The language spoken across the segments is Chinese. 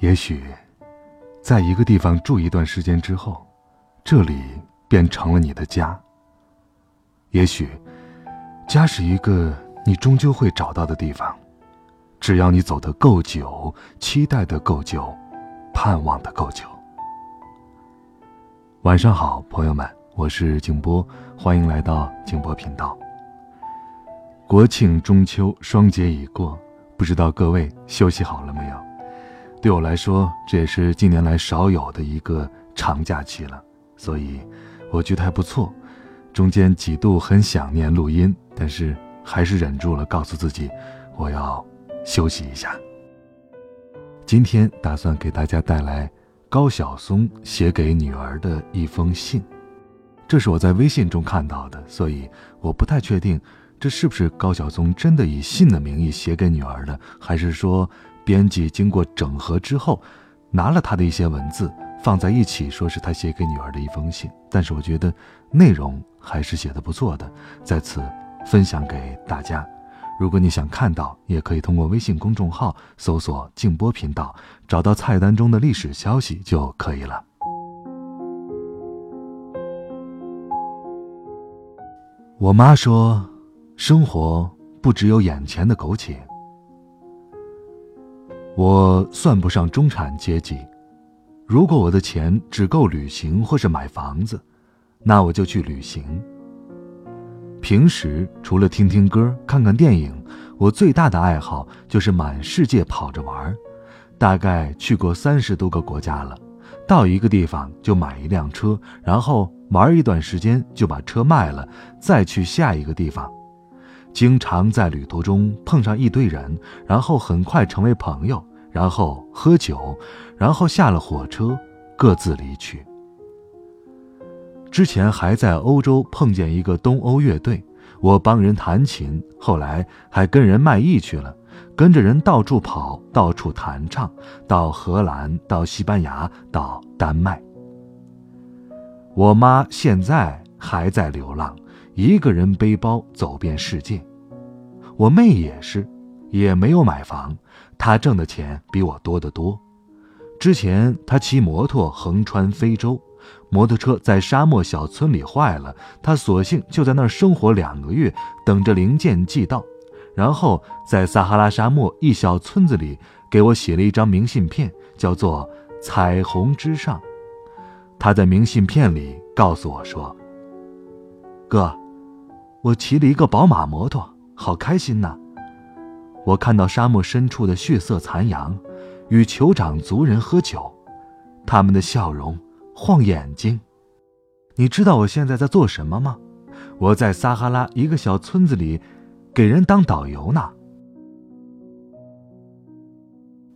也许，在一个地方住一段时间之后，这里便成了你的家。也许，家是一个你终究会找到的地方，只要你走得够久，期待的够久，盼望的够久。晚上好，朋友们，我是静波，欢迎来到静波频道。国庆中秋双节已过，不知道各位休息好了没有？对我来说，这也是近年来少有的一个长假期了，所以我觉得还不错。中间几度很想念录音，但是还是忍住了，告诉自己我要休息一下。今天打算给大家带来高晓松写给女儿的一封信，这是我在微信中看到的，所以我不太确定这是不是高晓松真的以信的名义写给女儿的，还是说。编辑经过整合之后，拿了他的一些文字放在一起，说是他写给女儿的一封信。但是我觉得内容还是写的不错的，在此分享给大家。如果你想看到，也可以通过微信公众号搜索“静波频道”，找到菜单中的历史消息就可以了。我妈说，生活不只有眼前的苟且。我算不上中产阶级，如果我的钱只够旅行或是买房子，那我就去旅行。平时除了听听歌、看看电影，我最大的爱好就是满世界跑着玩，大概去过三十多个国家了。到一个地方就买一辆车，然后玩一段时间就把车卖了，再去下一个地方。经常在旅途中碰上一堆人，然后很快成为朋友。然后喝酒，然后下了火车，各自离去。之前还在欧洲碰见一个东欧乐队，我帮人弹琴，后来还跟人卖艺去了，跟着人到处跑，到处弹唱，到荷兰，到西班牙，到丹麦。我妈现在还在流浪，一个人背包走遍世界。我妹也是，也没有买房。他挣的钱比我多得多。之前他骑摩托横穿非洲，摩托车在沙漠小村里坏了，他索性就在那儿生活两个月，等着零件寄到，然后在撒哈拉沙漠一小村子里给我写了一张明信片，叫做《彩虹之上》。他在明信片里告诉我说：“哥，我骑了一个宝马摩托，好开心呐。”我看到沙漠深处的血色残阳，与酋长族人喝酒，他们的笑容晃眼睛。你知道我现在在做什么吗？我在撒哈拉一个小村子里，给人当导游呢。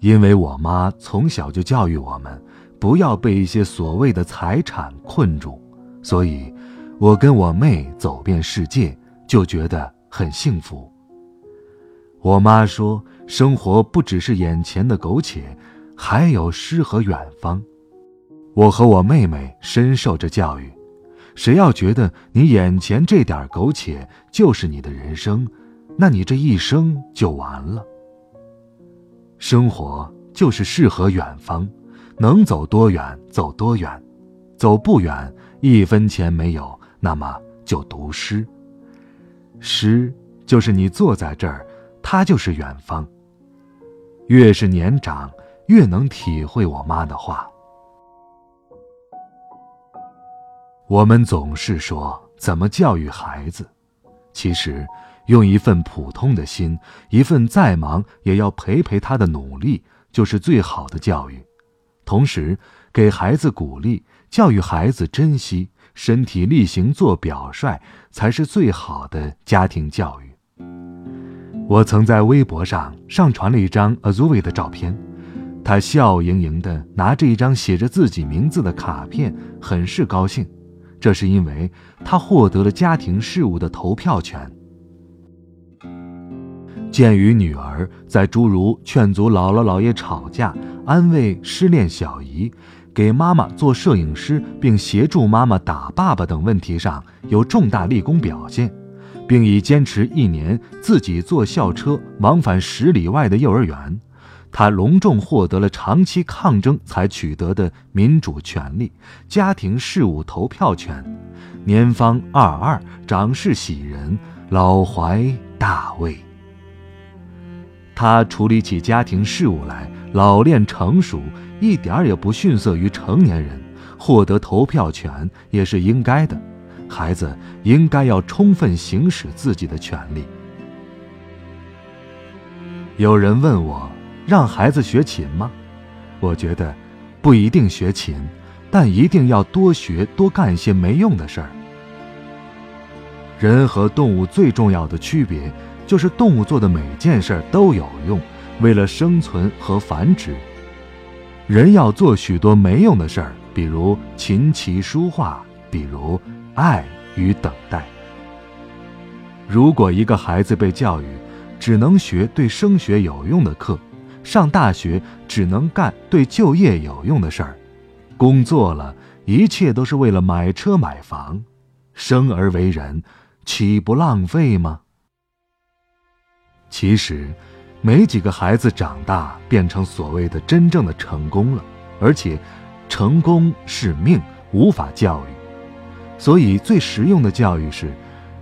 因为我妈从小就教育我们，不要被一些所谓的财产困住，所以，我跟我妹走遍世界，就觉得很幸福。我妈说：“生活不只是眼前的苟且，还有诗和远方。”我和我妹妹深受这教育。谁要觉得你眼前这点苟且就是你的人生，那你这一生就完了。生活就是诗和远方，能走多远走多远，走不远一分钱没有，那么就读诗。诗就是你坐在这儿。他就是远方。越是年长，越能体会我妈的话。我们总是说怎么教育孩子，其实用一份普通的心，一份再忙也要陪陪他的努力，就是最好的教育。同时，给孩子鼓励，教育孩子珍惜，身体力行做表率，才是最好的家庭教育。我曾在微博上上传了一张 Azuvi 的照片，他笑盈盈地拿着一张写着自己名字的卡片，很是高兴。这是因为他获得了家庭事务的投票权。鉴于女儿在诸如劝阻姥姥姥爷吵架、安慰失恋小姨、给妈妈做摄影师并协助妈妈打爸爸等问题上有重大立功表现，并已坚持一年自己坐校车往返十里外的幼儿园。他隆重获得了长期抗争才取得的民主权利——家庭事务投票权。年方二二，长势喜人，老怀大慰。他处理起家庭事务来老练成熟，一点儿也不逊色于成年人。获得投票权也是应该的，孩子应该要充分行使自己的权利。有人问我。让孩子学琴吗？我觉得，不一定学琴，但一定要多学多干些没用的事儿。人和动物最重要的区别，就是动物做的每件事儿都有用，为了生存和繁殖。人要做许多没用的事儿，比如琴棋书画，比如爱与等待。如果一个孩子被教育，只能学对升学有用的课。上大学只能干对就业有用的事儿，工作了一切都是为了买车买房，生而为人，岂不浪费吗？其实，没几个孩子长大变成所谓的真正的成功了，而且，成功是命，无法教育。所以，最实用的教育是，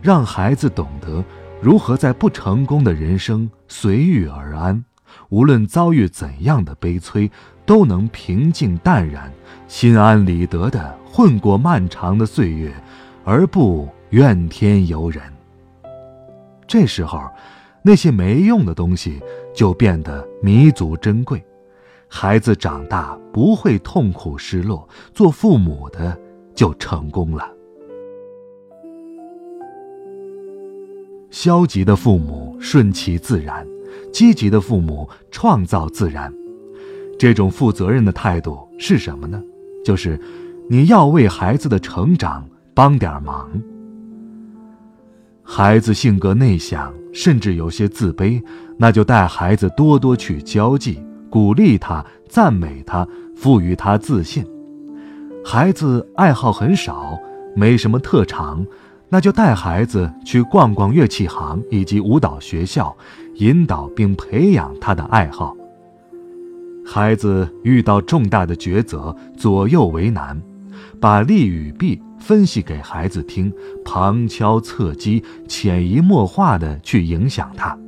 让孩子懂得如何在不成功的人生随遇而安。无论遭遇怎样的悲催，都能平静淡然、心安理得地混过漫长的岁月，而不怨天尤人。这时候，那些没用的东西就变得弥足珍贵。孩子长大不会痛苦失落，做父母的就成功了。消极的父母顺其自然。积极的父母创造自然，这种负责任的态度是什么呢？就是你要为孩子的成长帮点忙。孩子性格内向，甚至有些自卑，那就带孩子多多去交际，鼓励他，赞美他，赋予他自信。孩子爱好很少，没什么特长。那就带孩子去逛逛乐器行以及舞蹈学校，引导并培养他的爱好。孩子遇到重大的抉择，左右为难，把利与弊分析给孩子听，旁敲侧击、潜移默化的去影响他。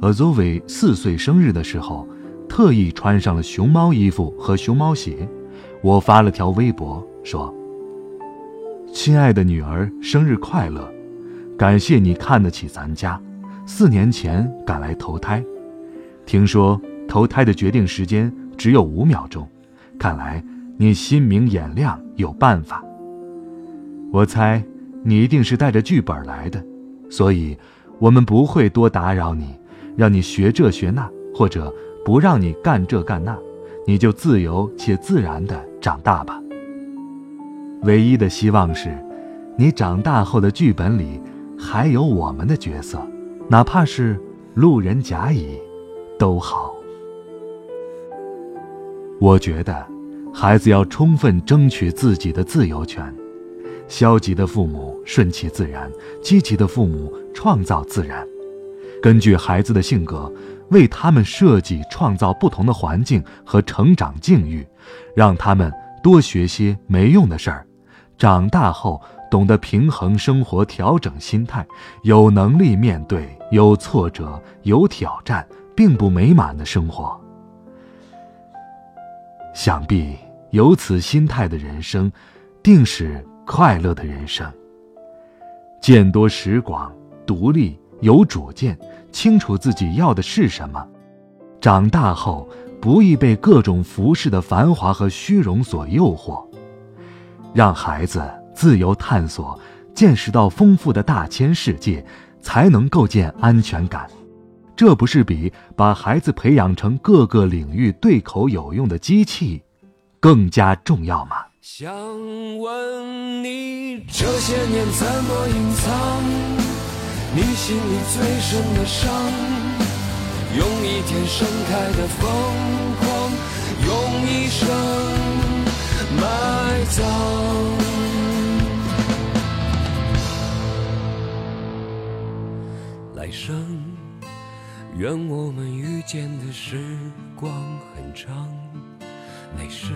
而作为四岁生日的时候，特意穿上了熊猫衣服和熊猫鞋，我发了条微博说。亲爱的女儿，生日快乐！感谢你看得起咱家，四年前赶来投胎。听说投胎的决定时间只有五秒钟，看来你心明眼亮，有办法。我猜你一定是带着剧本来的，所以我们不会多打扰你，让你学这学那，或者不让你干这干那，你就自由且自然的长大吧。唯一的希望是，你长大后的剧本里还有我们的角色，哪怕是路人甲乙，都好。我觉得，孩子要充分争取自己的自由权。消极的父母顺其自然，积极的父母创造自然。根据孩子的性格，为他们设计创造不同的环境和成长境遇，让他们多学些没用的事儿。长大后懂得平衡生活，调整心态，有能力面对有挫折、有挑战并不美满的生活。想必有此心态的人生，定是快乐的人生。见多识广，独立有主见，清楚自己要的是什么。长大后不易被各种服饰的繁华和虚荣所诱惑。让孩子自由探索，见识到丰富的大千世界，才能构建安全感。这不是比把孩子培养成各个领域对口有用的机器更加重要吗？想问你这些年怎么隐藏你心里最深的伤？用一天盛开的疯狂，用一生愿我们遇见的时光很长，那时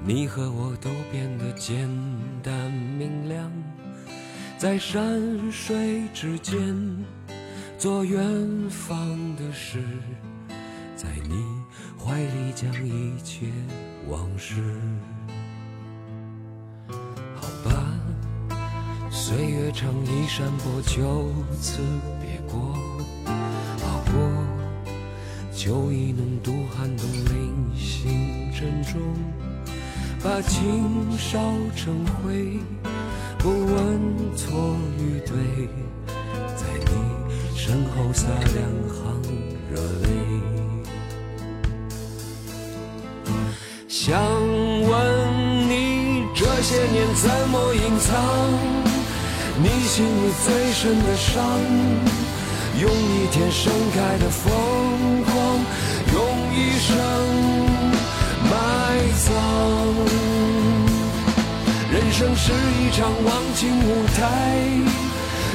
你和我都变得简单明亮，在山水之间做远方的事，在你怀里将一切往事。好吧岁月长，一山坡，就此别过。酒意浓，度寒冬，临行珍重。把情烧成灰，不问错与对，在你身后洒两行热泪。想问你，这些年怎么隐藏？你心里最深的伤，用一天盛开的疯狂，用一生埋葬。人生是一场忘情舞台，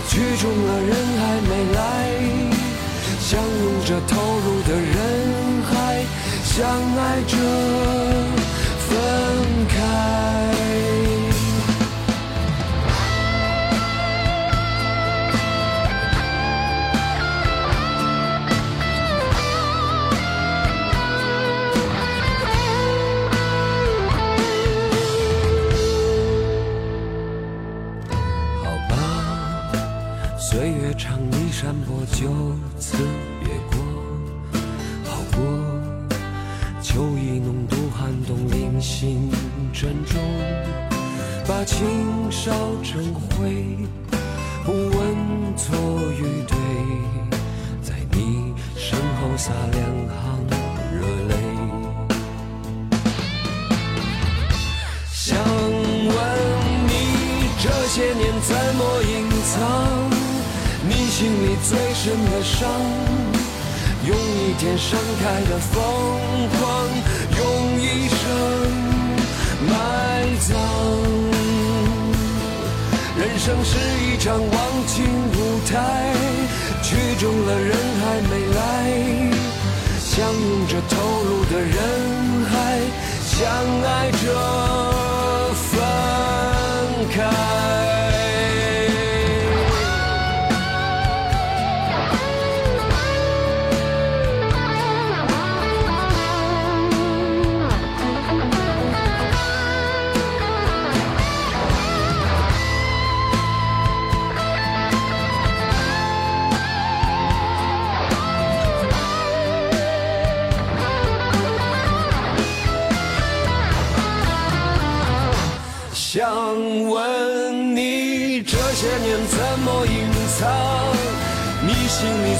剧终了人还没来，相拥着投入的人海，相爱着分山坡就此别过，好过秋意浓，度寒冬，临行珍重，把情烧成灰，不问错与对，在你身后洒两行热泪。想问你这些年怎么隐藏？心里最深的伤，用一天盛开的疯狂，用一生埋葬。人生是一场忘情舞台，剧中的人还没来，相拥着投入的人海，相爱着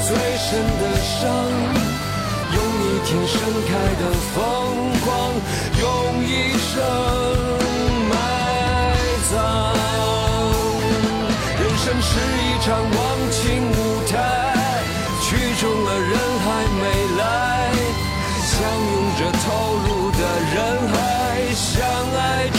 最深的伤？用一天盛开的疯狂，用一生埋葬。人生是一场忘情舞台，曲终了人还没来，相拥着投入的人海。相爱。